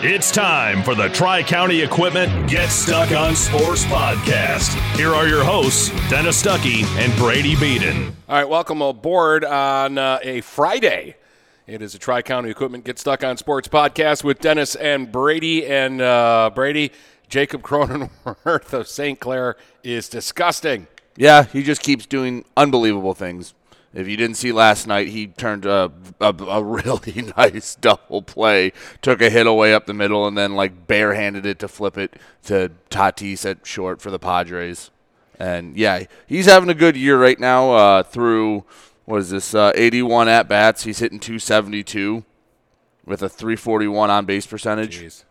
It's time for the Tri County Equipment Get Stuck on Sports podcast. Here are your hosts, Dennis Stuckey and Brady Beaton. All right, welcome aboard on uh, a Friday. It is a Tri County Equipment Get Stuck on Sports podcast with Dennis and Brady. And uh, Brady, Jacob Cronenworth of St. Clair is disgusting. Yeah, he just keeps doing unbelievable things. If you didn't see last night, he turned a, a, a, really nice double play, took a hit away up the middle, and then like barehanded it to flip it to Tatis at short for the Padres. And yeah, he's having a good year right now. Uh, through what is this? Uh, 81 at bats. He's hitting 272 with a 341 on base percentage. Jeez.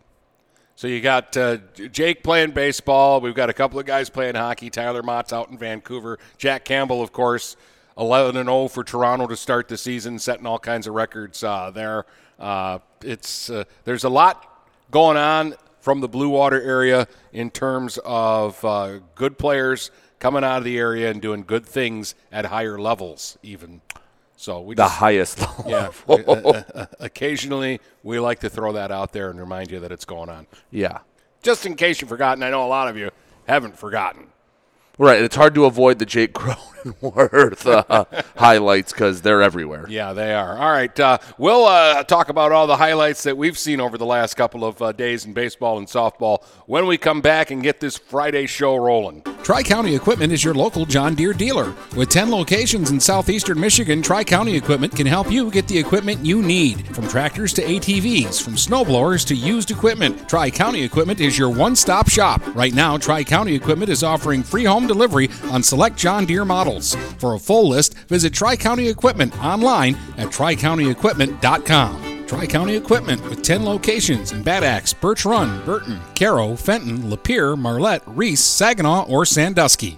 So you got uh, Jake playing baseball. We've got a couple of guys playing hockey. Tyler Motte's out in Vancouver. Jack Campbell, of course 11 and 0 for Toronto to start the season, setting all kinds of records uh, there. Uh, it's uh, there's a lot going on from the Blue Water area in terms of uh, good players coming out of the area and doing good things at higher levels, even. So we the just, highest level. Yeah. Uh, uh, occasionally, we like to throw that out there and remind you that it's going on. Yeah. Just in case you've forgotten, I know a lot of you haven't forgotten. Right. It's hard to avoid the Jake Cronenworth uh, highlights because they're everywhere. Yeah, they are. All right. Uh, we'll uh, talk about all the highlights that we've seen over the last couple of uh, days in baseball and softball when we come back and get this Friday show rolling. Tri County Equipment is your local John Deere dealer. With 10 locations in southeastern Michigan, Tri County Equipment can help you get the equipment you need. From tractors to ATVs, from snowblowers to used equipment, Tri County Equipment is your one stop shop. Right now, Tri County Equipment is offering free home delivery on select John Deere models. For a full list, visit Tri County Equipment online at tricountyequipment.com. Tri County Equipment with 10 locations in Bad Axe, Birch Run, Burton, Caro, Fenton, Lapeer, Marlette, Reese, Saginaw, or Sandusky.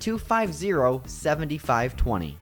250 7520.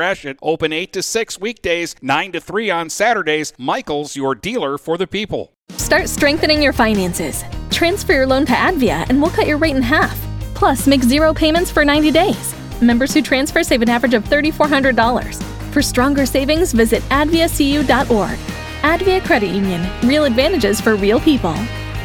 Gratiot, open 8 to 6 weekdays, 9 to 3 on Saturdays. Michaels, your dealer for the people. Start strengthening your finances. Transfer your loan to Advia and we'll cut your rate in half. Plus, make zero payments for 90 days. Members who transfer save an average of $3,400. For stronger savings, visit adviacu.org. Advia Credit Union. Real advantages for real people.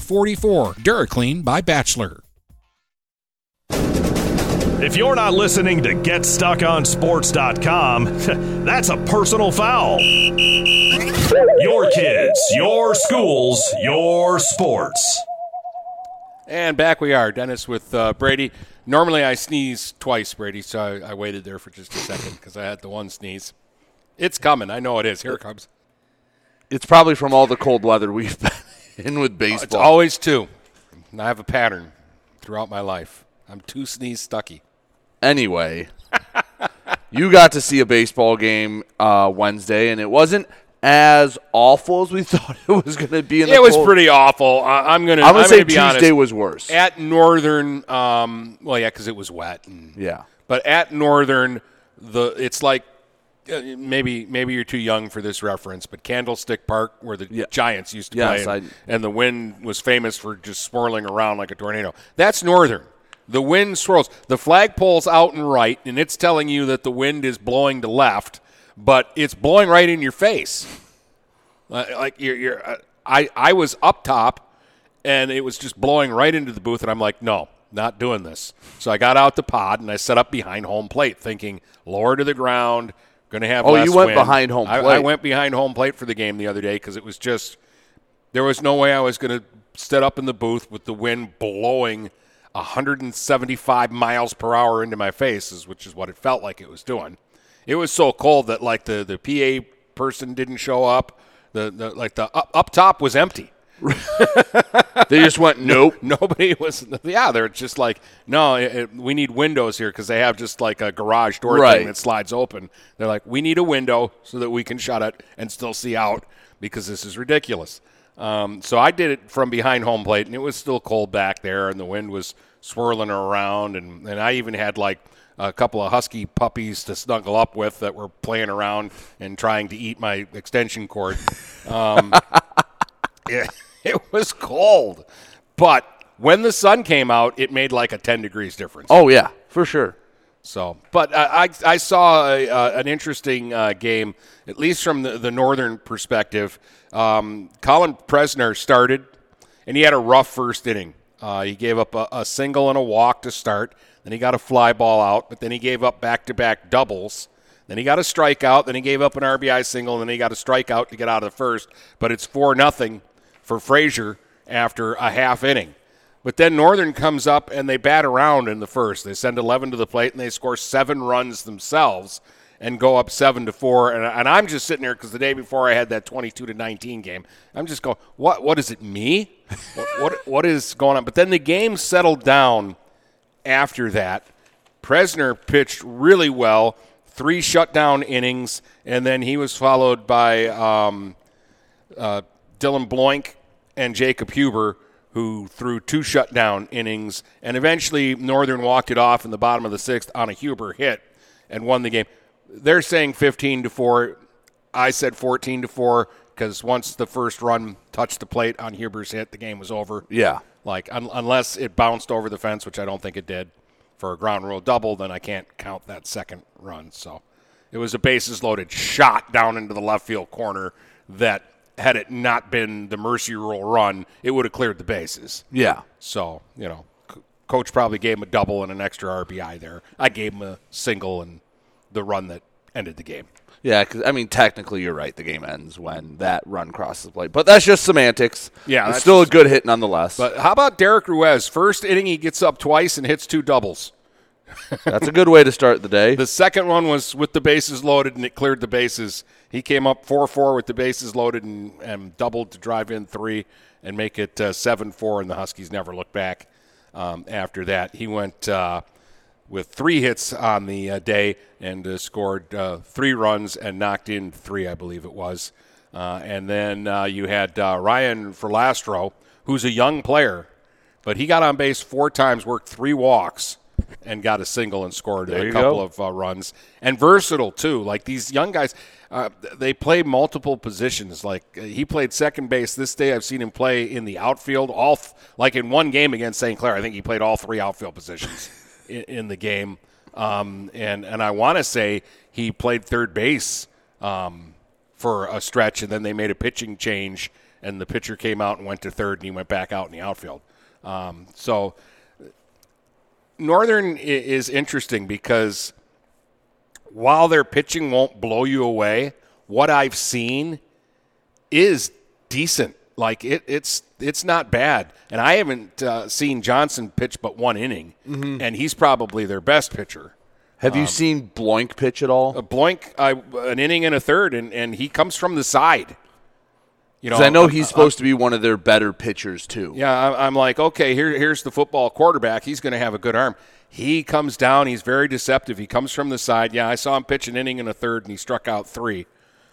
44. DuraClean by Bachelor. If you're not listening to GetStuckOnSports.com, that's a personal foul. Your kids, your schools, your sports. And back we are, Dennis, with uh, Brady. Normally I sneeze twice, Brady, so I, I waited there for just a second because I had the one sneeze. It's coming. I know it is. Here it comes. It's probably from all the cold weather we've been in with baseball. It's always two. I have a pattern throughout my life. I'm too sneeze Stuckey. Anyway, you got to see a baseball game uh, Wednesday, and it wasn't as awful as we thought it was going to be. In it was pretty awful. I, am gonna. I'm gonna say gonna be Tuesday honest. was worse. At Northern, um, well, yeah, because it was wet. And, yeah, but at Northern, the it's like maybe maybe you're too young for this reference, but Candlestick Park, where the Yeah. Giants used to Yes, play, I- and, and the wind was famous for just swirling around like a tornado. That's Northern. The wind swirls. The flagpole's out and right, and it's telling you that the wind is blowing to left, but it's blowing right in your face. Uh, like you're, you're uh, I, I was up top, and it was just blowing right into the booth, and I'm like, no, not doing this. So I got out the pod and I set up behind home plate, thinking lower to the ground, going to have. Oh, you went wind. behind home I- I, went behind home plate for the game the other day because it was just there was no way I was going to sit up in the booth with the wind blowing 175 miles per hour into my face, which is what it felt like it was doing. It was so cold that like the the PA person didn't show up. The, the like the up, up top was empty. They just went nope. Nobody was. Yeah, they're just like, no, it, it- we need windows here because they have just like a garage door Right. thing that slides open. They're like, we need a window so that we can shut it and still see out because this is ridiculous. Um, so I did it from behind home plate, and it was still cold back there, and the wind was swirling around, and, and I even had like a couple of husky puppies to snuggle up with that were playing around and trying to eat my extension cord. Um, it, it was cold, but when the sun came out, it made like a 10 degrees difference. Oh yeah, for sure. So, but I, I, I saw a, uh, an interesting uh, game, at least from the, the northern perspective. Um, Colin Presner started, and he had a rough first inning. Uh, he gave up a, a single and a walk to start. Then he got a fly ball out, but then he gave up back to back doubles. Then he got a strikeout. Then he gave up an RBI single, and then he got a strikeout to get out of the first. But it's four nothing for Fraser after a half inning. But then Northern comes up and they bat around in the first. They send 11 to the plate and they score seven runs themselves and go up seven to four. And, and I'm just sitting there because the day before I had that 22 to 19 game. I'm just going, what? What is it? Me? what, what? What is going on? But then the game settled down after that. Presner pitched really well, three shutdown innings, and then he was followed by um, uh, Dylan Bloink and Jacob Huber, who threw two shutdown innings, and eventually Northern walked it off in the bottom of the sixth on a Huber hit and won the game. They're saying 15 to four. I said 14 to four because once the first run touched the plate on Huber's hit, the game was over. Yeah. Like un- unless it bounced over the fence, which I don't think it did, for a ground rule double, then I can't count that second run. So it was a bases loaded shot down into the left field corner that had it not been the mercy rule run, it would have cleared the bases. Yeah. So you know, c- coach probably gave him a double and an extra RBI there. I gave him a single and the run that ended the game. Yeah, because I mean, technically, you're right. The game ends when that run crosses the plate, but that's just semantics. Yeah, it's still a good hit nonetheless. But how about Derek Ruiz? First inning, he gets up twice and hits two doubles. That's a good way to start the day. The second one was with the bases loaded, and it cleared the bases. He came up 4 4 with the bases loaded and, and doubled to drive in three and make it 7 uh, 4, and the Huskies never looked back um, after that. He went uh, with three hits on the uh, day and uh, scored uh, three runs and knocked in three, I believe it was. Uh, and then you had Ryan Verlastro, who's a young player, but he got on base four times, worked three walks and got a single and scored there a couple go. of uh, runs. And versatile too. Like these young guys, uh, they play multiple positions. Like uh, he played second base this day. I've seen him play in the outfield. All th- like in one game against St. Clair, I think he played all three outfield positions in, in, the game. Um, and and I want to say he played third base um, for a stretch, and then they made a pitching change, and the pitcher came out and went to third, and he went back out in the outfield. Um, so Northern is interesting because while their pitching won't blow you away, what I've seen is decent. Like it, it's it's not bad, and I haven't uh, seen Johnson pitch but one inning, mm-hmm. and he's probably their best pitcher. Have um, you seen Bloink pitch at all? A Bloink, uh, an inning and a third, and, and he comes from the side. You know, I know he's supposed to be one of their better pitchers too. Yeah, I'm like, okay, here, here's the football quarterback. He's going to have a good arm. He comes down. He's very deceptive. He comes from the side. Yeah, I saw him pitch an inning in a third, and he struck out three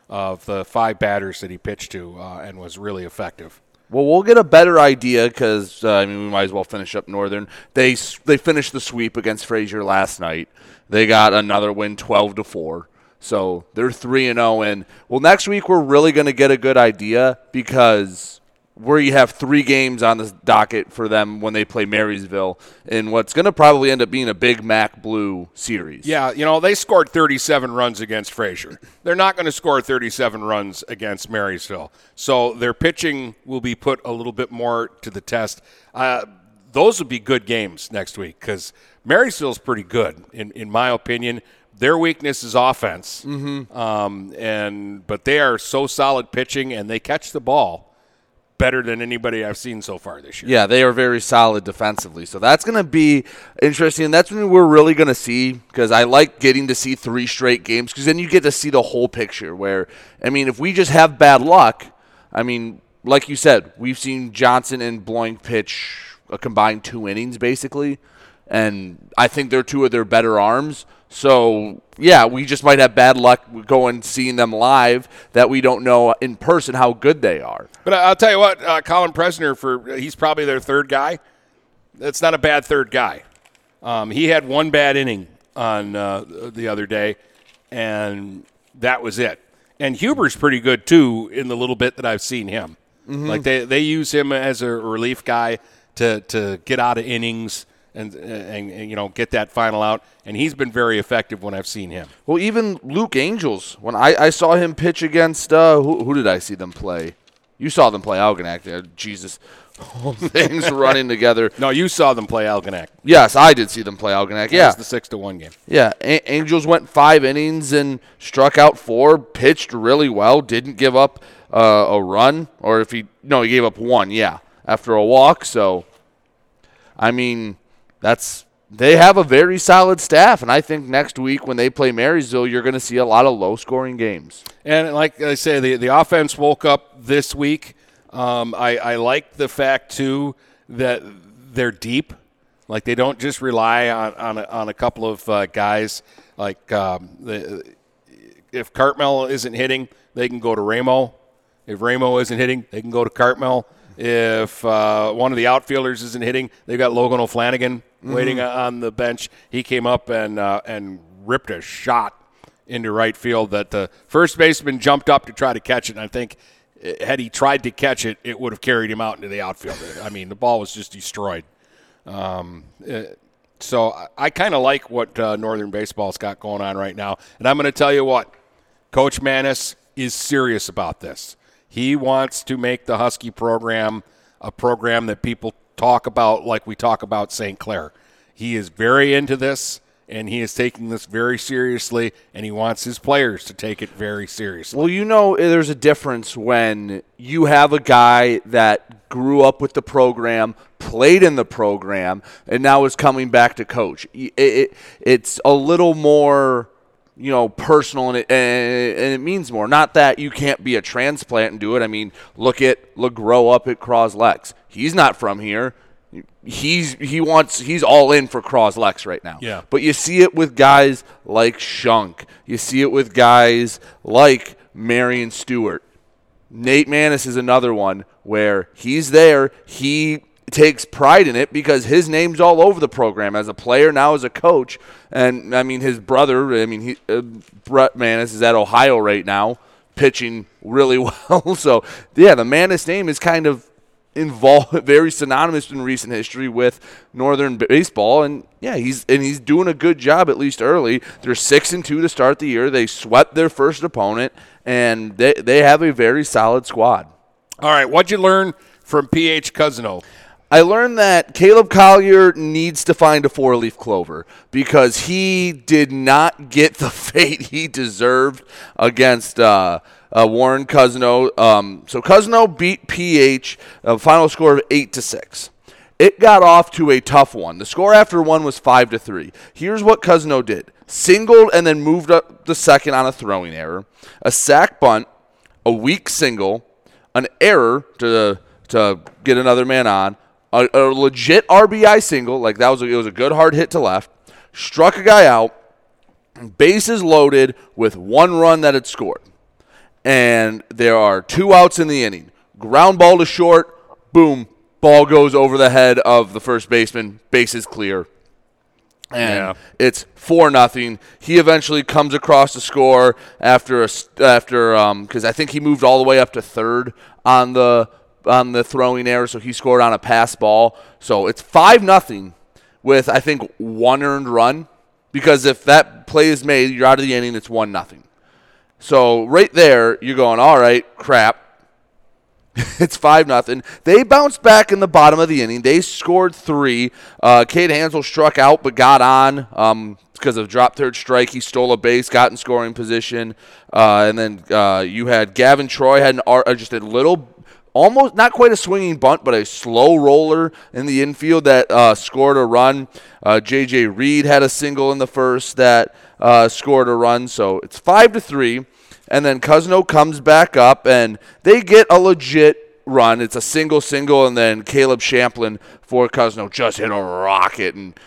of the five batters that he pitched to, uh, and was really effective. Well, we'll get a better idea because uh, I mean we might as well finish up Northern. They they finished the sweep against Fraser last night. They got another win, twelve to four. So they're 3 and 0 and well next week we're really going to get a good idea because where you have three games on the docket for them when they play Marysville in what's going to probably end up being a big Mac Blue series. Yeah, you know, they scored 37 runs against Fraser. They're not going to score 37 runs against Marysville. So their pitching will be put a little bit more to the test. Uh, those would be good games next week because Marysville's pretty good, in, in my opinion their weakness is offense, mm-hmm. um, and but they are so solid pitching and they catch the ball better than anybody I've seen so far this year. Yeah, they are very solid defensively. So that's going to be interesting. That's when we're really going to see because I like getting to see three straight games because then you get to see the whole picture. Where I mean, if we just have bad luck, I mean, like you said, we've seen Johnson and Bloink pitch a combined two innings basically, and I think they're two of their better arms. So yeah, we just might have bad luck going seeing them live that we don't know in person how good they are. But I'll tell you what, uh, Colin Presner for he's probably their third guy. That's not a bad third guy. Um, he had one bad inning on uh, the other day, and that was it. And Huber's pretty good too in the little bit that I've seen him. Mm-hmm. Like they they use him as a relief guy to to get out of innings and, and, and, you know get that final out. And he's been very effective when I've seen him. Well, even Luke Angels, when I, I saw him pitch against uh, who, who did I see them play? You saw them play Algonac. Jesus, things running together. No, you saw them play Algonac. Yes, I did see them play Algonac. Yeah, the six to one game. Yeah, A- Angels went five innings and struck out four. Pitched really well. Didn't give up uh, a run, or if he no, he gave up one. Yeah, after a walk. So, I mean, that's they have a very solid staff, and I think next week when they play Marysville, you're going to see a lot of low scoring games. And like I say, the the offense woke up this week. Um, I, I like the fact too that they're deep. Like they don't just rely on on a, on a couple of uh, guys. Like um, the, if Cartmel isn't hitting, they can go to Ramo. If Ramo isn't hitting, they can go to Cartmel. If uh, one of the outfielders isn't hitting, they've got Logan O'Flanagan mm-hmm. waiting on the bench. He came up and uh, and ripped a shot into right field that the first baseman jumped up to try to catch it. And I think eh, had he tried to catch it, it would have carried him out into the outfield. I mean, the ball was just destroyed. Um, it, eh, so I, I kind of like what uh, Northern Baseball's got going on right now. And I'm going to tell you what, Coach Manis is serious about this. He wants to make the Husky program a program that people talk about like we talk about St. Clair. He is very into this and he is taking this very seriously and he wants his players to take it very seriously. Well, you know eh, there's a difference when you have a guy that grew up with the program, played in the program and now is coming back to coach. It, it, it's a little more you know, personal and it, and it means more. Not that you can't be a transplant and do it. I mean, look at LeGros up at Croslex. He's not from here. He's he wants he's all in for Croslex right now. Yeah. But you see it with guys like Shunk. You see it with guys like Marion Stewart. Nate Manis is another one where he's there. He takes pride in it because his name's all over the program as a player now as a coach. And i mean his brother i mean he, uh, brett manis is at ohio right now pitching really well. So yeah the manis name is kind of involved very synonymous in recent history with northern baseball. And yeah he's and he's doing a good job at least early. They're six and two to start the year. They swept their first opponent and they, they have a very solid squad. All right what'd you learn from ph cousino I learned that Caleb Collier needs to find a four leaf clover because he did not get the fate he deserved against uh, uh, Warren Cousino. Um, so Cousino beat PH, a final score of 8 to 6. It got off to a tough one. The score after one was 5 to 3. Here's what Cousino did singled and then moved up the second on a throwing error, a sac bunt, a weak single, an error to, to get another man on a, a legit RBI single, like that was a, it was a good hard hit to left, struck a guy out, bases loaded with one run that had scored. And there are two outs in the inning. Ground ball to short, boom, ball goes over the head of the first baseman, bases clear. And Yeah. it's four nothing. He eventually comes across the score after a, after um because I think he moved all the way up to third on the on the throwing error, so he scored on a pass ball. So it's five nothing with I think one earned run because if that play is made, you're out of the inning. It's one nothing. So right there, you're going, all right, crap. it's five nothing. They bounced back in the bottom of the inning. They scored three. Uh, Cade Hansel struck out but got on um, because of drop third strike. He stole a base, got in scoring position, uh, and then uh, you had Gavin Troy had an uh, just a little. Almost not quite a swinging bunt, but a slow roller in the infield that uh, scored a run. Uh, J.J. Reed had a single in the first that uh, scored a run. So it's five to three and then Cousino comes back up, and they get a legit run. It's a single, single, and then Caleb Champlin for Cousino just hit a rocket, and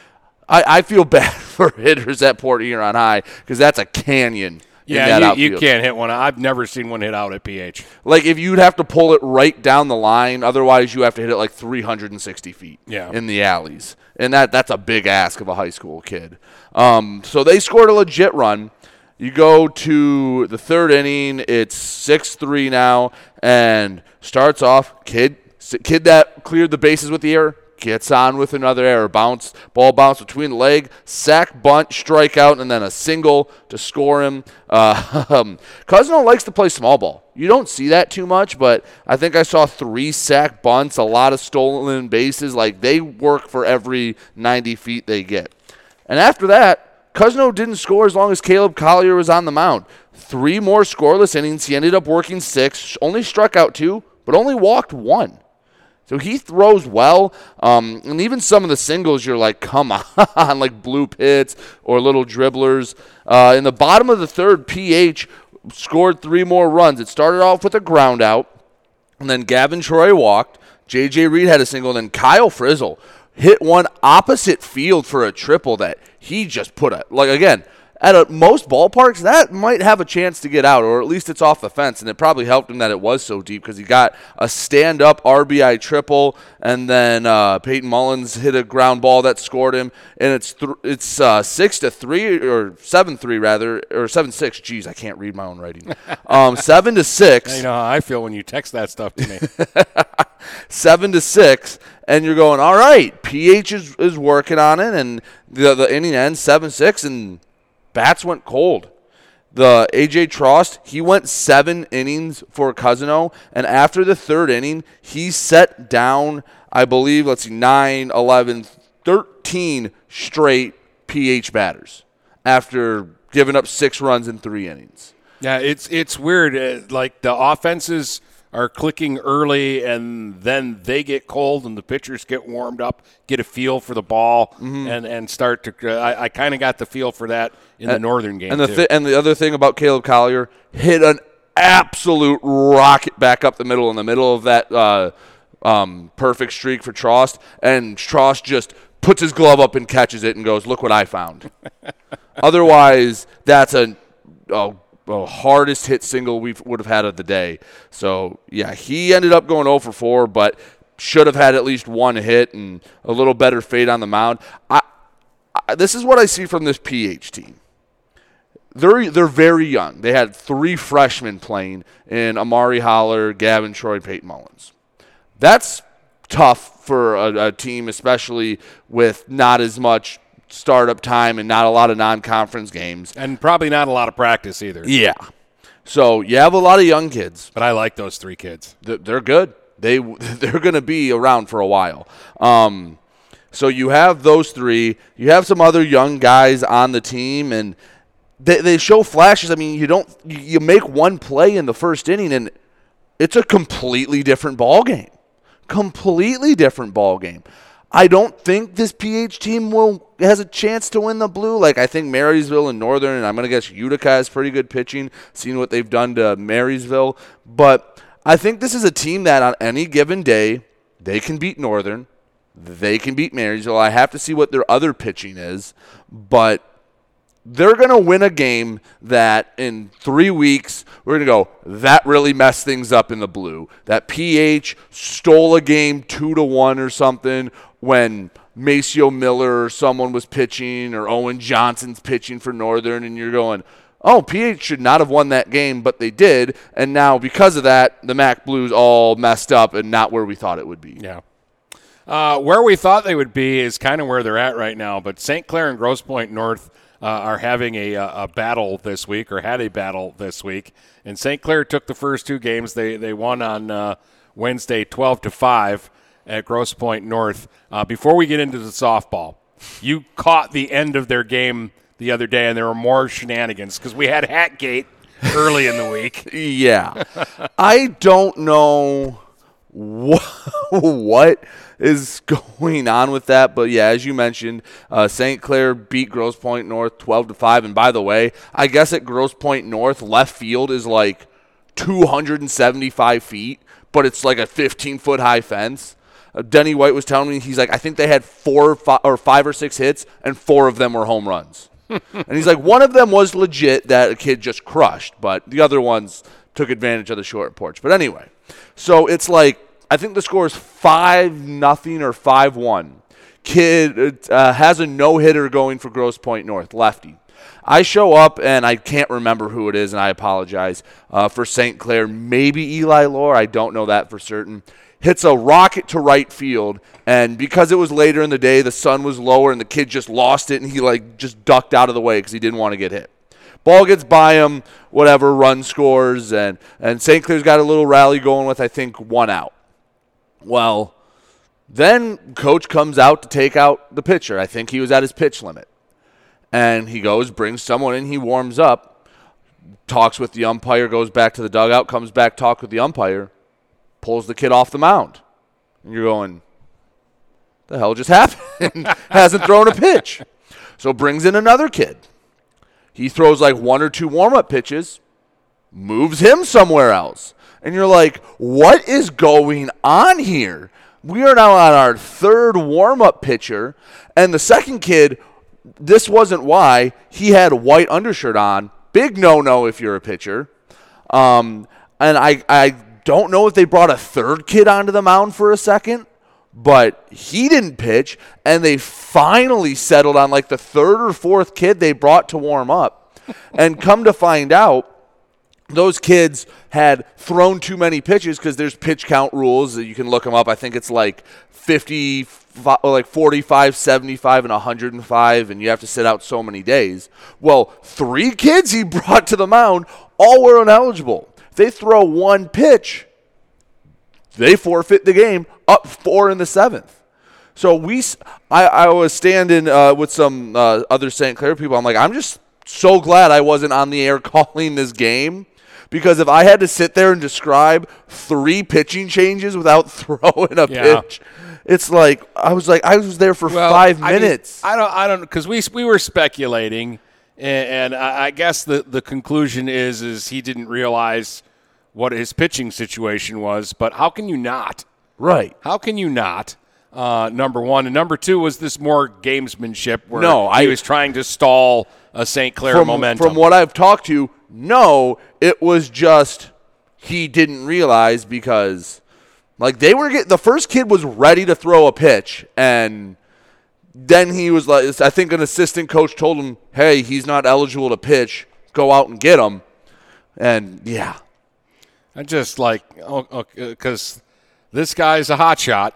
I, I feel bad for hitters at Port Huron High because that's a canyon. Yeah, you, you can't hit one. I've never seen one hit out at PH. Like if you'd have to pull it right down the line, otherwise you have to hit it like 360 feet Yeah. in the alleys, and that that's a big ask of a high school kid. Um, so they scored a legit run. You go to the third inning. It's six three now, and starts off kid kid that cleared the bases with the error gets on with another error. Bounce ball bounce between the leg, sack bunt, strikeout, and then a single to score him. Uh, Cousino likes to play small ball. You don't see that too much, but I think I saw three sack bunts, a lot of stolen bases. Like they work for every 90 feet they get. And after that, Cousino didn't score as long as Caleb Collier was on the mound. Three more scoreless innings. He ended up working six, only struck out two, but only walked one. So he throws well. Um, and even some of the singles, you're like, come on, like blue pits or little dribblers. Uh, in the bottom of the third, PH scored three more runs. It started off with a ground out. And then Gavin Troy walked. J.J. Reed had a single. Then Kyle Frizzle hit one opposite field for a triple that he just put a like again at a, most ballparks that might have a chance to get out or at least it's off the fence and it probably helped him that it was so deep because he got a stand up RBI triple and then uh, Peyton Mullins hit a ground ball that scored him and it's th- it's uh, six to three or seven three rather or seven six. Jeez, I can't read my own writing. Um, seven to six You know how I feel when you text that stuff to me. seven to six, and you're going, all right, PH is, is working on it, and the the inning ends seven six, and bats went cold. The AJ Trost, he went seven innings for Cousino, and after the third inning, he set down, I believe, let's see, 9, 11, 13 straight PH batters after giving up six runs in three innings. Yeah, it's it's weird. Uh, like the offenses are clicking early, and then they get cold, and the pitchers get warmed up, get a feel for the ball, and and start to. I, I kind of got the feel for that in the northern game And the too. thi- and the other thing about Caleb Collier hit an absolute rocket back up the middle in the middle of that uh, um, perfect streak for Trost, and Trost just puts his glove up and catches it and goes, "Look what I found." Otherwise, that's a, a, a hardest hit single we would have had of the day. So yeah, he ended up going 0 for 4, but should have had at least one hit and a little better fade on the mound. I, I this is what I see from this PH team they're they're very young. They had three freshmen playing in Amari Holler, Gavin Troy, Peyton Mullins. That's tough for a, a team, especially with not as much startup time and not a lot of non-conference games. and probably not a lot of practice either. Yeah. So you have a lot of young kids. But I like those three kids. They're good. They they're going to be around for a while. Um, so you have those three. You have some other young guys on the team, and they, they show flashes. I mean, you don't you you make one play in the first inning, and it's a completely different ball game. Completely different ball game. I don't think this PH team will has a chance to win the blue. Like I think Marysville and Northern, and I'm gonna guess Utica has pretty good pitching, seeing what they've done to Marysville. But I think this is a team that on any given day they can beat Northern, they can beat Marysville. I have to see what their other pitching is, but they're going to win a game that in three weeks we're going to go that really messed things up in the blue that ph stole a game two to one or something when maceo miller or someone was pitching or owen johnson's pitching for northern and you're going oh ph should not have won that game but they did and now because of that the mac blues all messed up and not where we thought it would be Yeah. Uh, where we thought they would be is kind of where they're at right now. But St. Clair and Grosse Pointe North uh, are having a, a battle this week, or had a battle this week. And St. Clair took the first two games. They they won on uh, Wednesday, twelve to five at Grosse Pointe North. Uh, before we get into the softball, you caught the end of their game the other day, and there were more shenanigans because we had Hatgate early in the week. Yeah. I don't know what, what is going on with that, but yeah, as you mentioned, uh, St. Clair beat Grosse Pointe North 12 to 5. And by the way, I guess at Grosse Pointe North, left field is like 275 feet, but it's like a 15 foot high fence. Uh, Denny White was telling me he's like, I think they had four or five, or five or six hits, and four of them were home runs. and he's like, one of them was legit that a kid just crushed, but the other ones took advantage of the short porch. But anyway, so it's like I think the score is five nothing or five one. Kid uh, has a no hitter going for Grosse Pointe North, lefty. I show up and I can't remember who it is, and I apologize uh, for St. Clair. Maybe Eli Lore. I don't know that for certain. Hits a rocket to right field, and because it was later in the day, the sun was lower, and the kid just lost it, and he like just ducked out of the way because he didn't want to get hit. Ball gets by him, whatever, run scores, and and St. Clair's got a little rally going with I think one out. Well, then coach comes out to take out the pitcher. I think he was at his pitch limit. And he goes, brings someone in, he warms up, talks with the umpire, goes back to the dugout, comes back, talk with the umpire, pulls the kid off the mound. And you're going, the hell just happened? Hasn't thrown a pitch. So brings in another kid. He throws like one or two warm up pitches, moves him somewhere else. And you're like, what is going on here? We are now on our third warm up pitcher. And the second kid, this wasn't why. He had white undershirt on. Big no no if you're a pitcher. Um, and I, I don't know if they brought a third kid onto the mound for a second, but he didn't pitch. And they finally settled on like the third or fourth kid they brought to warm up. and come to find out, those kids had thrown too many pitches because there's pitch count rules that you can look them up. I think it's like 50, like 45, 75, and 105, and you have to sit out so many days. Well, three kids he brought to the mound all were ineligible. They throw one pitch, they forfeit the game, up four in the seventh. So we, I, I was standing uh, with some uh, other St. Clair people. I'm like, I'm just so glad I wasn't on the air calling this game because if I had to sit there and describe three pitching changes without throwing a Yeah. pitch, it's like I was like I was there for Well, five I mean, minutes. I, don't. I don't because we we were speculating, and, and I, I guess the the conclusion is is he didn't realize what his pitching situation was. But how can you not? right. How can you not? Uh, number one and number two was this more gamesmanship where No, he I- was trying to stall a St. Clair From, momentum. from what I've talked to, no, it was just he didn't realize because like they were get the first kid was ready to throw a pitch and then he was like I think an assistant coach told him, "Hey, he's not eligible to pitch. Go out and get him." And yeah. I just like oh, oh, because this guy's a hot shot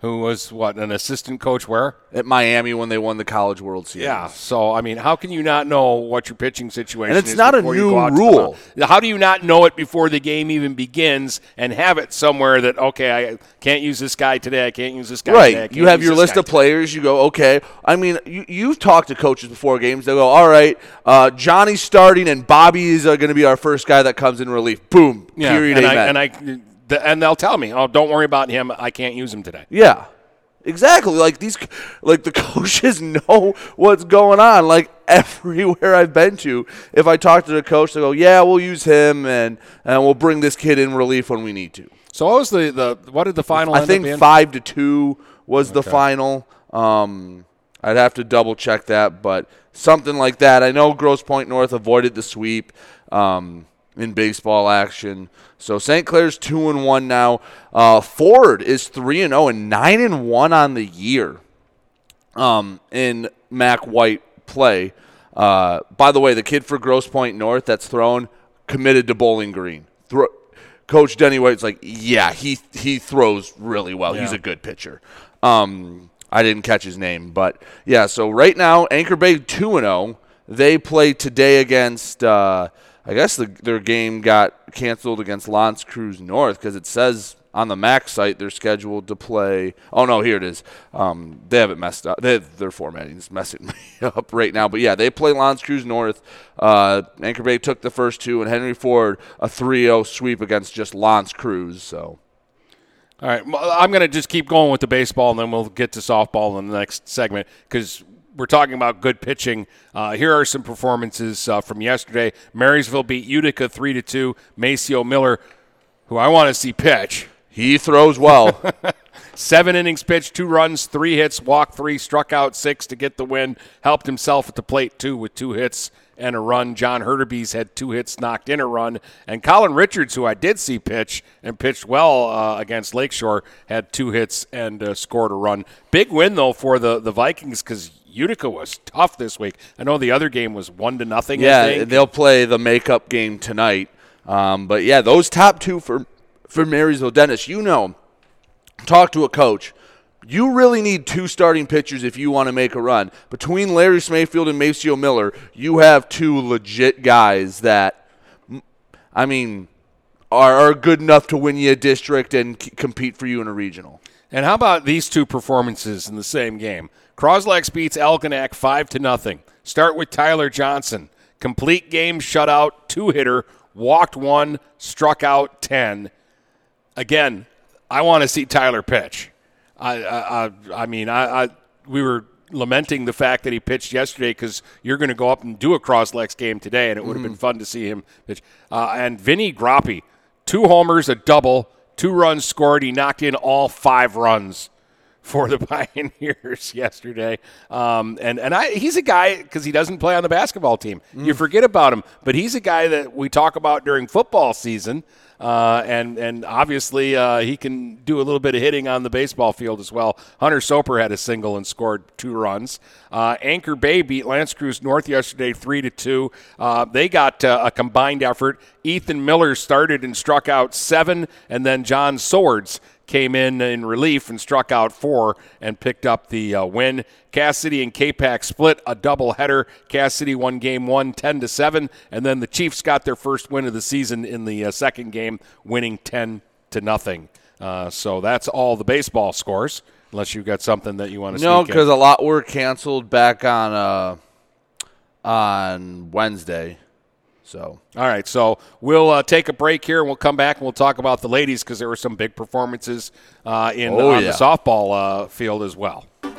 who was what an assistant coach where At Miami when they won the College World Series. Yeah. So I mean, how can you not know what your pitching situation And it's is not a new go out to the rule. How do you not know it before the game even begins and have it somewhere that okay, I can't use this guy today. I can't use this guy Right. can't You have your list of today. players. You go, okay. I mean, you, you've talked to coaches before games. They go, all right, uh, Johnny's starting and Bobby is uh, going to be our first guy that comes in relief. Boom. Yeah, Period. and amen. I, and I and they'll tell me, oh, don't worry about him. I can't use him today. Yeah. Exactly. Like these like the coaches know what's going on. Like everywhere I've been to, if I talk to the coach, they go, "Yeah, we'll use him and and we'll bring this kid in relief when we need to." So what was the, the what did the final? I end think up being? 5 to 2 was the final. Um I'd have to double check that, but something like that. I know Grosse Pointe North avoided the sweep um, in baseball action. So St. Clair's two and one now. Uh, Ford is three and zero and nine and one on the year. Um, in Mac White play. Uh, by the way, the kid for Grosse Pointe North that's thrown committed to Bowling Green. Thro- Coach Denny White's like, yeah, he he throws really well. He's a good pitcher. Um, I didn't catch his name, but yeah. So right now, Anchor Bay two and zero. They play today against. Uh, I guess the, their game got canceled against L'Anse Creuse North because it says on the MAC site they're scheduled to play. Oh no, here it is. Um, they have it messed up. They, their formatting is messing me up right now. But yeah, they play L'Anse Creuse North. Uh, Anchor Bay took the first two, and Henry Ford a 3-0 sweep against just L'Anse Creuse. So All right, I'm going to just keep going with the baseball, and then we'll get to softball in the next segment because we're talking about good pitching. Uh, here are some performances uh, from yesterday. Marysville beat Utica three to two. Maceo Miller, who I want to see pitch, he throws well. seven innings pitched, two runs, three hits, walked three, struck out six to get the win. Helped himself at the plate too with two hits and a run. John Hurterbees had two hits, knocked in a run, and Colin Richards, who I did see pitch and pitched well uh, against Lakeshore, had two hits and uh, scored a run. Big win though for the the Vikings because Utica was tough this week. I know the other game was one to nothing. Yeah, they'll play the makeup game tonight. Um, but yeah, those top two for for Marysville, Dennis. You know, talk to a coach. You really need two starting pitchers if you want to make a run. Between Larry Smayfield and Maceo Miller, you have two legit guys that, I mean, are, are good enough to win you a district and c- compete for you in a regional. And how about these two performances in the same game? Croslex beats Algonac five to nothing. Start with Tyler Johnson. Complete game shutout, two hitter, walked one, struck out ten. Again, I want to see Tyler pitch. I I, I, I mean I, I we were lamenting the fact that he pitched yesterday because you're going to go up and do a Croslex game today, and it would have been fun to see him pitch. Uh, and Vinny Grappi, two homers, a double, two runs scored. He knocked in all five runs for the Pioneers yesterday. Um, and and I, he's a guy because he doesn't play on the basketball team. You forget about him, but he's a guy that we talk about during football season. Uh, and and obviously uh, he can do a little bit of hitting on the baseball field as well. Hunter Soper had a single and scored two runs. Uh, Anchor Bay beat L'Anse Creuse North yesterday three to two. Uh, they got uh, a combined effort. Ethan Miller started and struck out seven, and then John Swords came in in relief and struck out four and picked up the uh, win. Cass City and Capac split a doubleheader. Cass City won game one, 10 to 7, and then the Chiefs got their first win of the season in the uh, second game, winning 10 to nothing. Uh, so that's all the baseball scores, unless you've got something that you want to No, because a lot were canceled back on uh, on Wednesday. So All right, so we'll uh, take a break here and we'll come back and we'll talk about the ladies because there were some big performances uh, in Oh, on yeah. the softball uh, field as well.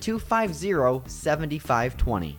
250 7520.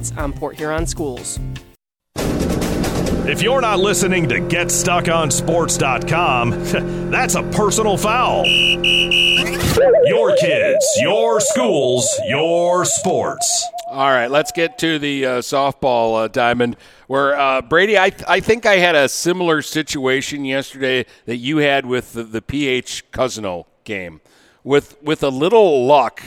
on Port Huron Schools. If you're not listening to GetStuckOnSports.com, that's a personal foul. Your kids, your schools, your sports. All right, let's get to the uh, softball uh, diamond. Where uh, Brady, I th- I think I had a similar situation yesterday that you had with the, the PH Cousino game. With with a little luck,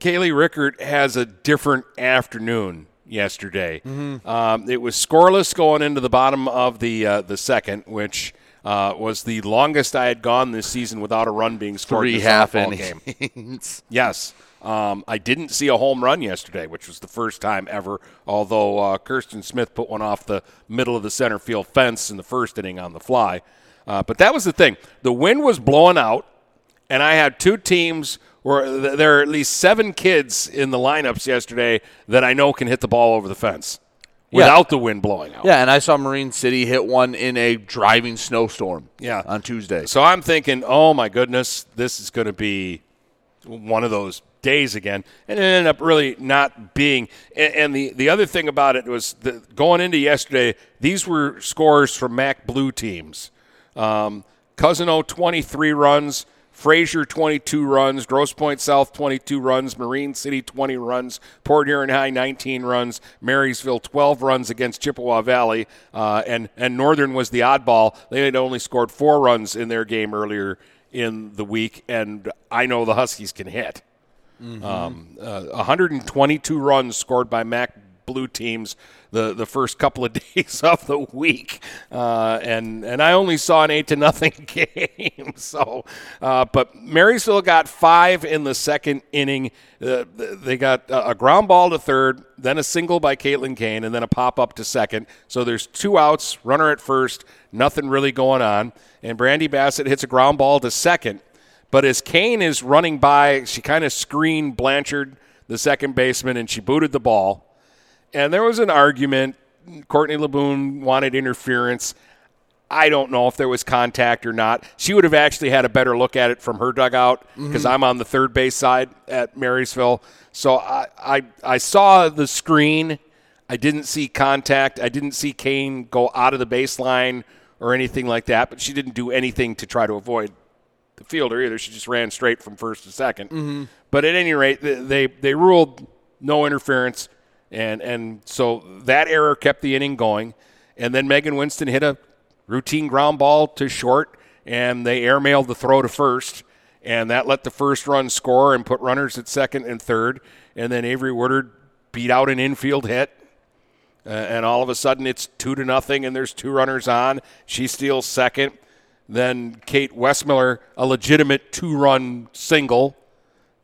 Kaylee Rickert has a different afternoon yesterday. Um, it was scoreless going into the bottom of the uh, the second, which uh, was the longest I had gone this season without a run being scored Three half innings. Yes. Um, I didn't see a home run yesterday, which was the first time ever, although uh, Kirsten Smith put one off the middle of the center field fence in the first inning on the fly. Uh, but that was the thing. The wind was blowing out, and I had two teams th- there are at least seven kids in the lineups yesterday that I know can hit the ball over the fence Yeah. without the wind blowing out. Yeah, and I saw Marine City hit one in a driving snowstorm. Yeah. on Tuesday. So I'm thinking, oh my goodness, this is going to be one of those days again, and it ended up really not being. And, and the the other thing about it was that going into yesterday, these were scores from MAC Blue teams. Um, Cousino 23 runs. Fraser 22 runs, Grosse Pointe South 22 runs, Marine City 20 runs, Port Huron High 19 runs, Marysville 12 runs against Chippewa Valley, uh, and and Northern was the oddball. They had only scored four runs in their game earlier in the week, and I know the Huskies can hit. Um, uh, 122 runs scored by MAC blue teams the, the first couple of days of the week, uh, and and I only saw an eight to nothing game. So, uh, but Marysville got five in the second inning. Uh, they got a ground ball to third, then a single by Caitlin Kane, and then a pop up to second. So there's two outs, runner at first, nothing really going on, and Brandy Bassett hits a ground ball to second. But as Kane is running by, she kind of screened Blanchard, the second baseman, and she booted the ball. And there was an argument. Courtney Laboon wanted interference. I don't know if there was contact or not. She would have actually had a better look at it from her dugout because mm-hmm. I'm on the third base side at Marysville. So I, I, I saw the screen. I didn't see contact. I didn't see Kane go out of the baseline or anything like that, but she didn't do anything to try to avoid the fielder either. She just ran straight from first to 2nd mm-hmm. But at any rate, they they ruled no interference, and and so that error kept the inning going. And then Megan Winston hit a routine ground ball to short, and they airmailed the throw to first, and that let the first run score and put runners at second and third. And then Avery Woodard beat out an infield hit. Uh, and all of a sudden it's two to nothing, and there's two runners on. She steals second. Then Kate Westmiller, a legitimate two-run single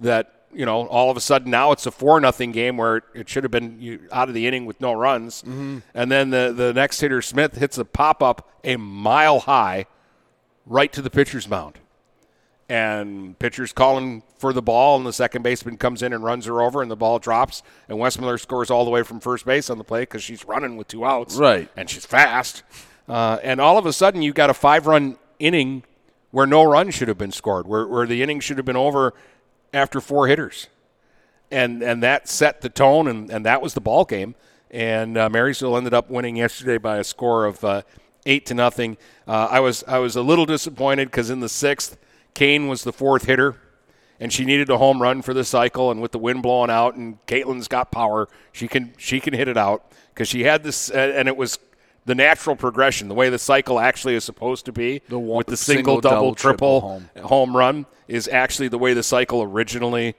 that you know all of a sudden now it's a four nothing game where it, should have been out of the inning with no runs. And then the the next hitter Smith hits a pop up a mile high, right to the pitcher's mound. And pitcher's calling for the ball, and the second baseman comes in and runs her over, and the ball drops. And Westmiller scores all the way from first base on the play because she's running with two outs, Right. And she's fast. Uh, and all of a sudden, you got a five-run inning where no run should have been scored, where, where the inning should have been over after four hitters, and and that set the tone, and, and that was the ball game. And uh, Marysville ended up winning yesterday by a score of uh, eight to nothing. Uh, I was I was a little disappointed because in the sixth, Kane was the fourth hitter, and she needed a home run for the cycle. And with the wind blowing out, and Caitlin's got power, she can she can hit it out because she had this, and it was the natural progression, the way the cycle actually is supposed to be, The one- with the single, single, double, double, triple, triple home. run is actually the way the cycle originally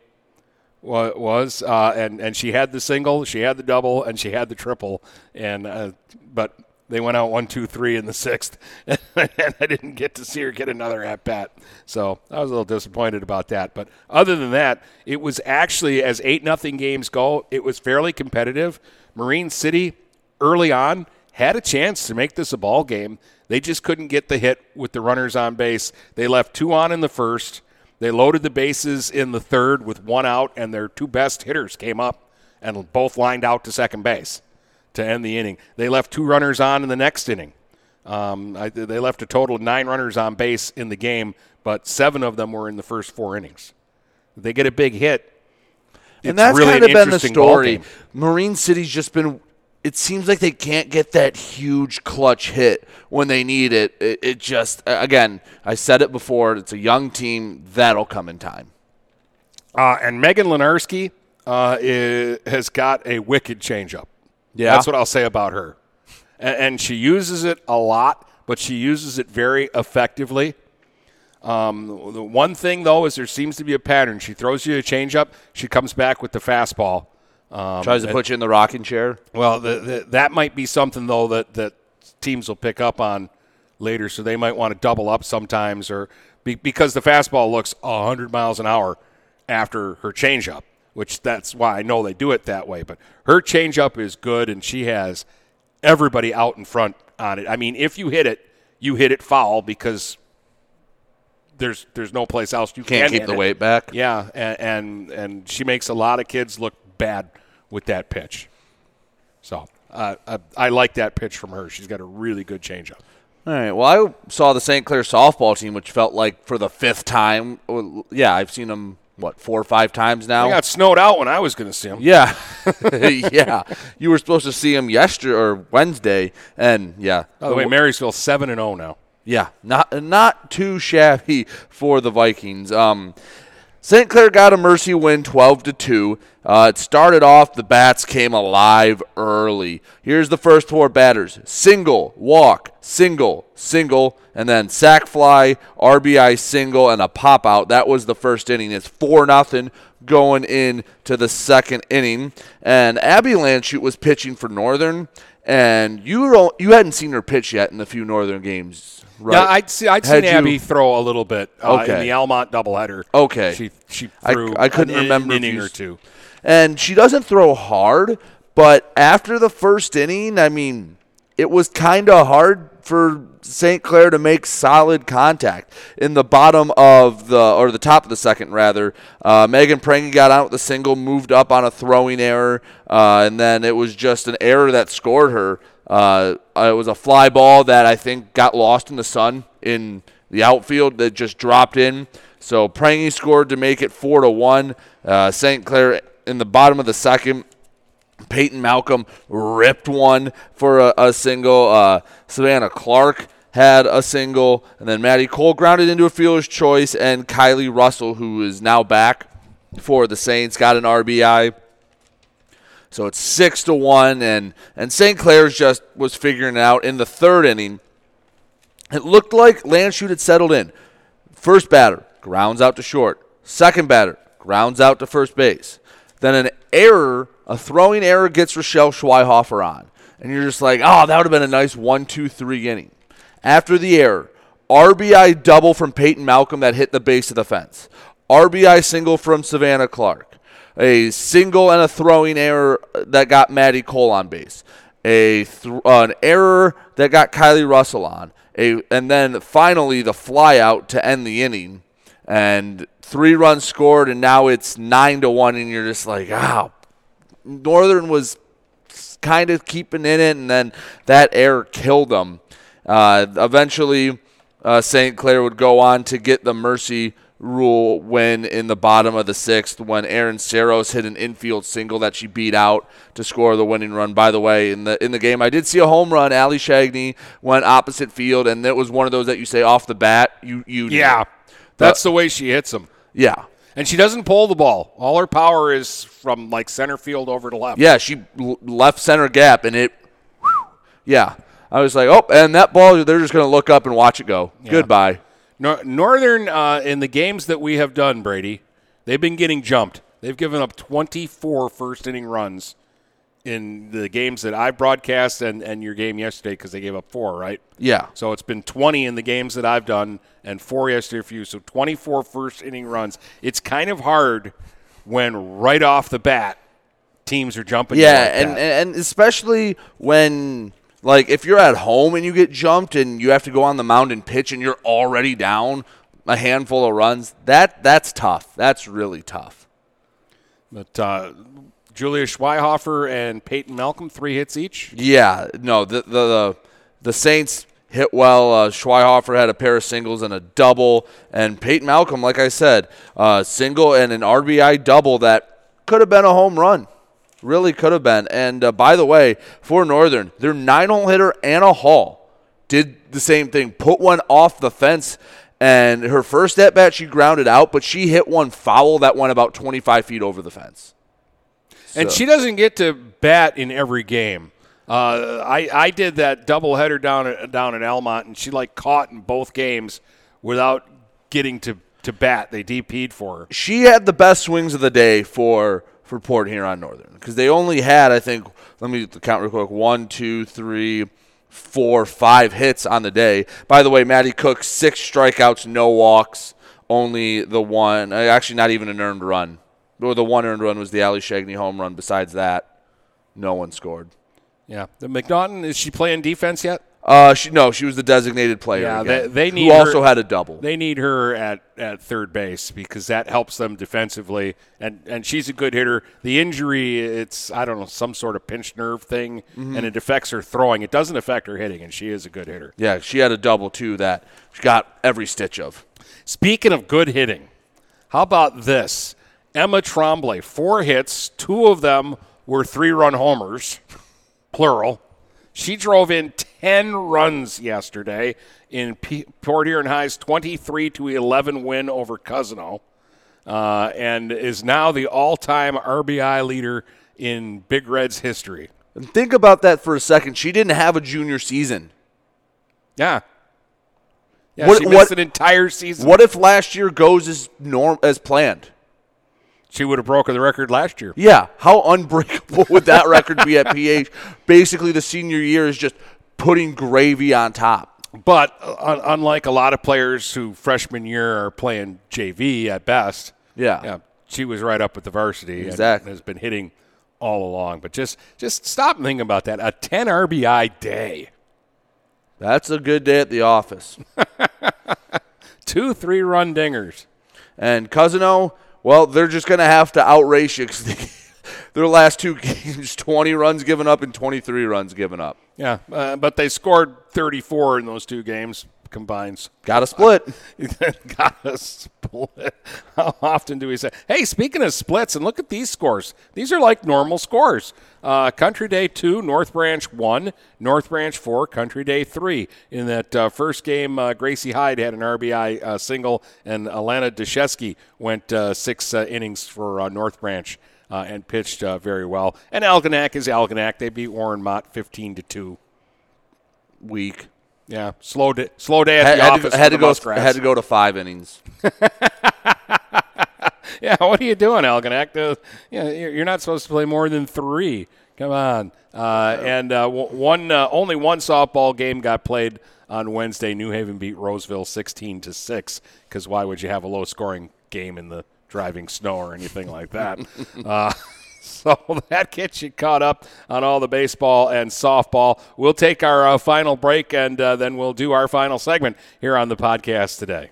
was. Uh, and and she had the single, she had the double, and she had the triple, and uh, but they went out one, two, three in the sixth, and I didn't get to see her get another at bat. So I was a little disappointed about that. But other than that, it was actually as eight nothing games go, it was fairly competitive. Marine City early on had a chance to make this a ball game. They just couldn't get the hit with the runners on base. They left two on in the first. They loaded the bases in the third with one out, and their two best hitters came up and both lined out to second base to end the inning. They left two runners on in the next inning. Um, I, they left a total of nine runners on base in the game, but seven of them were in the first four innings. They get a big hit. and that's really kind of been the story. Marine City's just been. It seems like they can't get that huge clutch hit when they need it. It, it just again, I said it before. It's a young team that'll come in time. Uh, and Megan Lenarski uh, has got a wicked changeup. Yeah. That's what I'll say about her. And, and she uses it a lot, but she uses it very effectively. Um, the one thing, though, is there seems to be a pattern. She throws you a changeup, she comes back with the fastball. Um, Tries to and- put you in the rocking chair. well, the, the, that might be something though that, that teams will pick up on later, so they might want to double up sometimes, or be, because the fastball looks 100 miles an hour after her changeup, which that's why I know they do it that way. But her changeup is good, and she has everybody out in front on it. I mean, if you hit it, you hit it foul because there's there's no place else you Can't can keep the it. weight back. Yeah, and, and and she makes a lot of kids look bad with that pitch. So uh, I, I like that pitch from her. She's got a really good changeup. All right. Well, I saw the St. Clair softball team, which felt like for the fifth time. Yeah, I've seen them what four or five times now. I got snowed out when I was going to see them. Yeah, yeah. You were supposed to see them yesterday or Wednesday, and yeah. By the way, Marysville seven and zero now. Yeah, not not too shabby for the Vikings. Um, St. Clair got a mercy win, twelve to two. Uh, it started off. The bats came alive early. Here's the first four batters: single, walk, single, single, and then sac fly, RBI single, and a pop out. That was the first inning. It's four nothing going into the second inning, and Abby Landshut was pitching for Northern. And you don't, you hadn't seen her pitch yet in the few Northern games, right? Yeah, I'd see. I'd seen you- Abby throw a little bit uh, in the Almont doubleheader. Okay. she she I- threw. I couldn't an, remember inning or two. and she doesn't throw hard, but after the first inning, I mean, it was kind of hard for St. Clair to make solid contact in the bottom of the or the top of the second rather. Uh, Megan Prangy got out with a single, moved up on a throwing error, uh, and then it was just an error that scored her. Uh, it was a fly ball that I think got lost in the sun in the outfield that just dropped in. So Prangy scored to make it four to one. Uh, St. Clair in the bottom of the second. Peyton Malcolm ripped one for a, a single. Uh, Savannah Clark had a single, and then Maddie Cole grounded into a fielder's choice, and Kylie Russell, who is now back for the Saints, got an RBI. So it's six to one, and and St. Clair's just was figuring it out in the third inning. It looked like Landshut had settled in. First batter grounds out to short. Second batter grounds out to first base. Then an error, a throwing error, gets Rochelle Schweihofer on, and you're just like, oh, that would have been a nice one, two, three inning. After the error, RBI double from Peyton Malcolm that hit the base of the fence. RBI single from Savannah Clark. A single and a throwing error that got Maddie Cole on base. A th- uh, an error that got Kylie Russell on. A and then finally the flyout to end the inning. And three runs scored, and now it's nine to one, and you're just like, ah, Northern was kind of keeping in it, and then that error killed them. Uh, eventually, uh, St. Clair would go on to get the mercy rule win in the bottom of the sixth when Aaron Saros hit an infield single that she beat out to score the winning run. By the way, in the in the game, I did see a home run. Ali Shagney went opposite field, and it was one of those that you say off the bat, you you knew. Yeah, that's the way she hits them. Yeah. And she doesn't pull the ball. All her power is from like center field over to left. Yeah, she left center gap, and it. Yeah, I was like, oh, and that ball, they're just going to look up and watch it go. Goodbye. Northern, uh, in the games that we have done, Brady, they've been getting jumped. They've given up 24 first inning runs in the games that I've broadcast and, and your game yesterday because they gave up four, right? Yeah. So it's been 20 in the games that I've done and four yesterday for you. So 24 first inning runs. It's kind of hard when right off the bat teams are jumping. Yeah, like and, that. and especially when like if you're at home and you get jumped and you have to go on the mound and pitch and you're already down a handful of runs, that that's tough. That's really tough. But uh, Julia Schweihofer and Peyton Malcolm, three hits each. Yeah, no, the the the, the Saints hit well. Uh, Schweihofer had a pair of singles and a double, and Peyton Malcolm, like I said, uh, single and an RBI double that could have been a home run. Really could have been. And uh, by the way, for Northern, their nine-hole hitter Anna Hall did the same thing. Put one off the fence. And her first at bat, she grounded out, but she hit one foul that went about 25 feet over the fence. And So- she doesn't get to bat in every game. Uh, I I did that doubleheader down at, down at Almont, and she like caught in both games without getting to, to bat. They DP'd for her. she had the best swings of the day for for Port Huron Northern because they only had I think let me count real quick one two three four, five hits on the day. By the way, Matty Cook, six strikeouts, no walks, only the one, uh, actually not even an earned run. Or the one earned run was the Ali Shagney home run. Besides that, no one scored. Yeah. The McNaughton, is she playing defense yet? Uh, she no, she was the designated player. Yeah, they, they who her- also had a double. They need her at, at third base because that helps them defensively, and and she's a good hitter. The injury, it's I don't know some sort of pinched nerve thing, Mm-hmm. and it affects her throwing. It doesn't affect her hitting, and she is a good hitter. yeah, she had a double too that she got every stitch of. Speaking of good hitting, how about this? Emma Tremblay, four hits, two of them were three-run homers, plural. She drove in 10 runs yesterday in P- Port Huron High's 23 to 11 win over Cousino, uh, and is now the all-time RBI leader in Big Red's history. And think about that for a second. She didn't have a junior season. Yeah. Yeah, What- she missed what- an entire season. What if last year goes as norm as planned? She would have broken the record last year. Yeah, how unbreakable would that record be at PH? Basically, the senior year is just putting gravy on top. But uh, unlike a lot of players who freshman year are playing JV at best, Yeah. yeah, she was right up with the varsity Exactly. and has been hitting all along. But just just stop and think about that. A 10 RBI day, That's a good day at the office. two three run dingers. And Cousino, well, they're just going to have to outrace you their last two games, 20 runs given up and 23 runs given up. Yeah, uh, but they scored 34 in those two games combined. Got to split. Got a split. How often do we say, hey, speaking of splits, and look at these scores. These are like normal scores. Uh, Country Day 2, North Branch 1, North Branch 4, Country Day 3. In that uh, first game, uh, Gracie Hyde had an RBI uh, single, and Alana Deshesky went uh, six uh, innings for uh, North Branch. Uh, and pitched uh, very well. And Algonac is Algonac. They beat Warren Mott 15 to 2. Weak. Yeah, slow day, slow day at Had, the had office. to, had to go. Muskrats. Had to go to five innings. Yeah, what are you doing, Algonac? Uh, yeah, you're not supposed to play more than three. Come on. Uh, and uh, one, uh, only one softball game got played on Wednesday. New Haven beat Roseville 16 to six. Because why would you have a low-scoring game in the driving snow or anything like that? so that gets you caught up on all the baseball and softball. We'll take our uh, final break and uh, then we'll do our final segment here on the podcast today.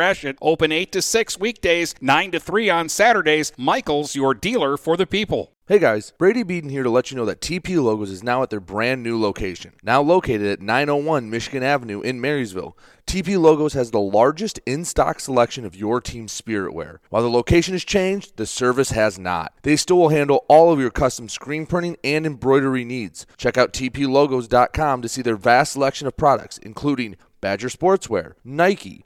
Gratiot. Open 8 to 6 weekdays, 9 to 3 on Saturdays. Michaels, your dealer for the people. Hey guys, Brady Beaton here to let you know that TP Logos is now at their brand new location. Now located at 901 Michigan Avenue in Marysville, TP Logos has the largest in stock selection of your team's spirit wear. While the location has changed, the service has not. They still will handle all of your custom screen printing and embroidery needs. Check out tplogos.com to see their vast selection of products, including Badger Sportswear, Nike,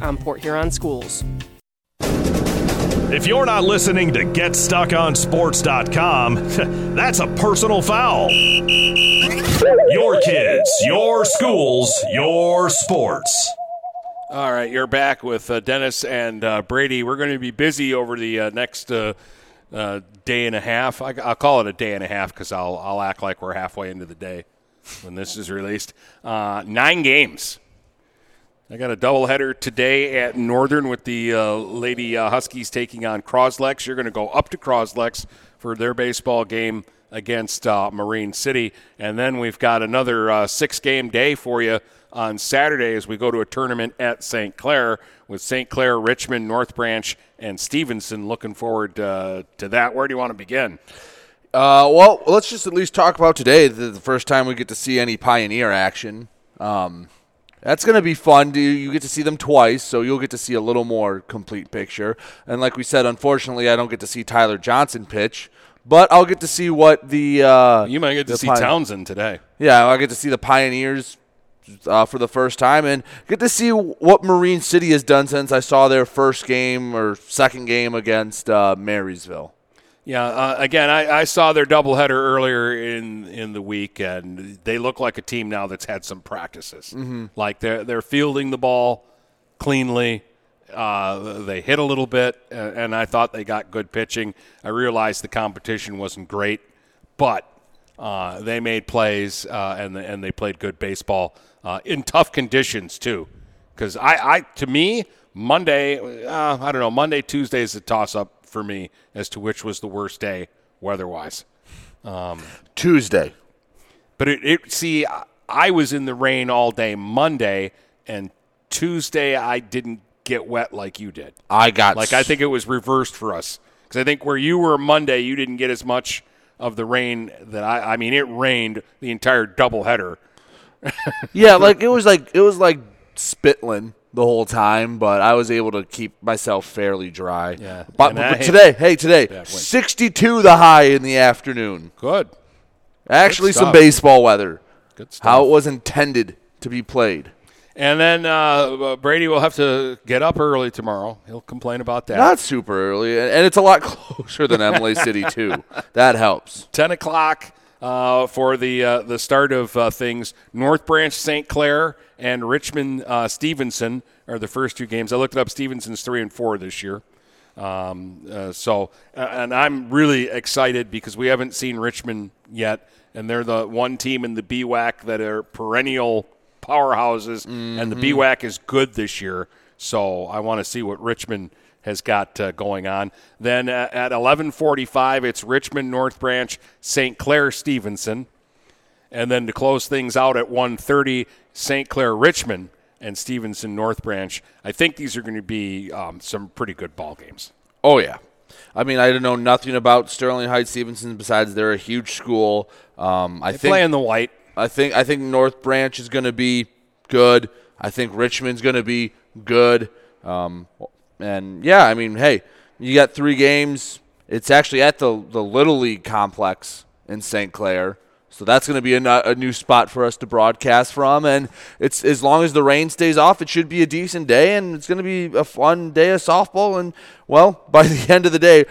on Port Huron schools. If you're not listening to GetStuckOnSports.com, that's a personal foul. Your kids, your schools, your sports. All right, you're back with uh, Dennis and uh, Brady. We're going to be busy over the uh, next uh, uh, day and a half. I, will call it a day and a half because I'll, I'll act like we're halfway into the day when this is released. Uh, nine games. I got a doubleheader today at Northern with the uh, Lady uh, Huskies taking on Croslex. You're going to go up to Croslex for their baseball game against uh, Marine City. And then we've got another uh, six game day for you on Saturday as we go to a tournament at St. Clair with St. Clair, Richmond, North Branch, and Stevenson. Looking forward uh, to that. Where do you want to begin? Uh, well, let's just at least talk about today, the, the first time we get to see any Pioneer action. Um, that's going to be fun. You get to see them twice, so you'll get to see a little more complete picture. And like we said, unfortunately, I don't get to see Tyler Johnson pitch, but I'll get to see what the uh, you might get to see Townsend today. Yeah, I'll get to see the Pioneers uh, for the first time and get to see what Marine City has done since I saw their first game or second game against uh, Marysville. Yeah, uh, again, I, I, saw their doubleheader earlier in in the week, and they look like a team now that's had some practices. Mm-hmm. Like they're they're fielding the ball cleanly. Uh, they hit a little bit, and I thought they got good pitching. I realized the competition wasn't great, but uh, they made plays uh, and and they played good baseball uh, in tough conditions too. Because I, I, to me, Monday, uh, I don't know, Monday Tuesday is a toss up for me as to which was the worst day weather-wise. Um, Tuesday. But it, it see, I was in the rain all day Monday, and Tuesday I didn't get wet like you did. I got like I think it was reversed for us because I think where you were Monday, you didn't get as much of the rain that I. I mean, it rained the entire doubleheader. yeah, like it was like it was like spittling the whole time, but I was able to keep myself fairly dry. Yeah. But, but today, hey, today, yeah, 62 the high in the afternoon. Good. Actually, Good some baseball weather. Good stuff. How it was intended to be played. And then uh, Brady will have to get up early tomorrow. He'll complain about that. Not super early, and it's a lot closer than Imlay City too. That helps. Ten o'clock uh, for the uh, the start of uh, things. North Branch, St. Clair, and Richmond uh, Stevenson are the first two games. I looked it up. Stevenson's three and four this year. Um, uh, so, and I'm really excited because we haven't seen Richmond yet, and they're the one team in the BWAC that are perennial powerhouses, and the Mhm. BWAC is good this year. So I want to see what Richmond has got uh, going on. Then uh, at 11:45, it's Richmond North Branch, St. Clair Stevenson, and then to close things out at 1:30, St. Clair Richmond and Stevenson North Branch. I think these are going to be um, some pretty good ball games. Oh yeah, I mean I don't know nothing about Sterling Heights Stevenson besides they're a huge school. Um, I They think play in the white. I think I think North Branch is going to be good. I think Richmond's going to be good. Um, and yeah, I mean, hey, you got three games. It's actually at the the Little League complex in St. Clair. So that's going to be a, a new spot for us to broadcast from, and it's as long as the rain stays off, it should be a decent day, and it's going to be a fun day of softball. And well, by the end of the day,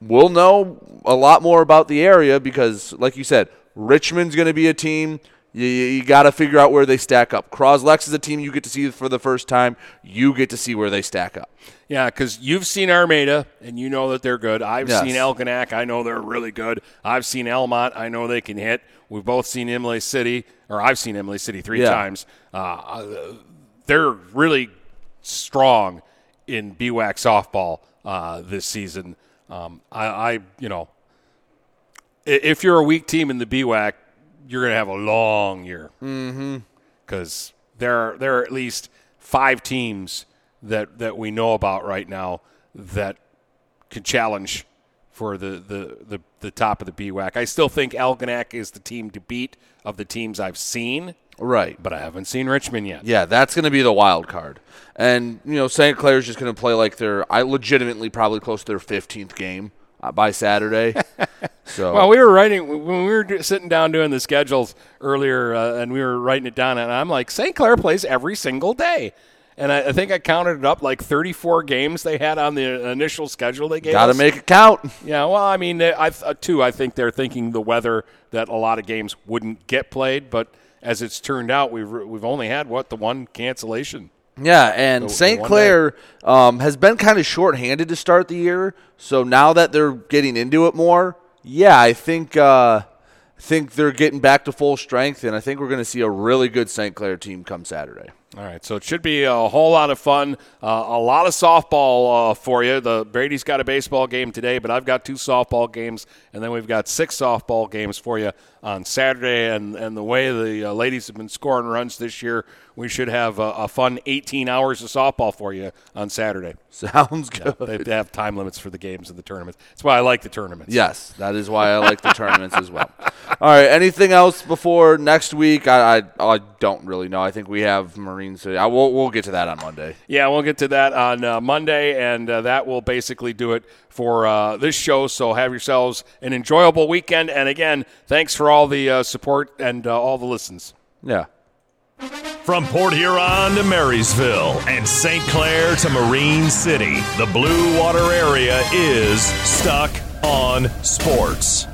we'll know a lot more about the area because, like you said, Richmond's going to be a team. You, you got to figure out where they stack up. Croslex is a team you get to see for the first time. You get to see where they stack up. Yeah, because you've seen Armada and you know that they're good. I've Yes. seen Algonac. I know they're really good. I've seen Almont. I know they can hit. We've both seen Imlay City, or I've seen Imlay City three Yeah. times. Uh, they're really strong in BWAC softball uh, this season. Um, I, I, you know, if you're a weak team in the BWAC, you're going to have a long year Mm-hmm. because there are, there are at least five teams that, that we know about right now that can challenge for the, the, the, the top of the BWAC. I still think Algonac is the team to beat of the teams I've seen, Right. but I haven't seen Richmond yet. Yeah, that's going to be the wild card. And, you know, St. Clair's just going to play like they're, I legitimately probably close to their 15th game by Saturday. so, Well, we were writing when we were sitting down doing the schedules earlier, uh, and we were writing it down, and I'm like, St. Clair plays every single day. And I, I think I counted it up like 34 games they had on the initial schedule they gave got to make it count. Yeah, well, I mean, I uh, too. I think they're thinking the weather that a lot of games wouldn't get played, but as it's turned out, we've we've only had what the one cancellation. Yeah, and St. Clair um, has been kind of shorthanded to start the year. So now that they're getting into it more, yeah, I think uh, think they're getting back to full strength, and I think we're going to see a really good St. Clair team come Saturday. All right, so it should be a whole lot of fun. Uh, a lot of softball uh, for you. The Brady's got a baseball game today, but I've got two softball games, and then we've got six softball games for you on Saturday. And, and the way the uh, ladies have been scoring runs this year, we should have a, a fun 18 hours of softball for you on Saturday. Sounds Yeah, good. they, they have time limits for the games and the tournaments. That's why I like the tournaments. Yes, that is why I like the tournaments as well. All right, anything else before next week? I, I I don't really know. I think we have Marine City. I will we'll get to that on Monday. Yeah, we'll get to that on uh, Monday, and uh, that will basically do it for uh, this show. So have yourselves an enjoyable weekend. And again, thanks for all the uh, support and uh, all the listens. Yeah. From Port Huron to Marysville and St. Clair to Marine City, the Blue Water area is stuck on sports.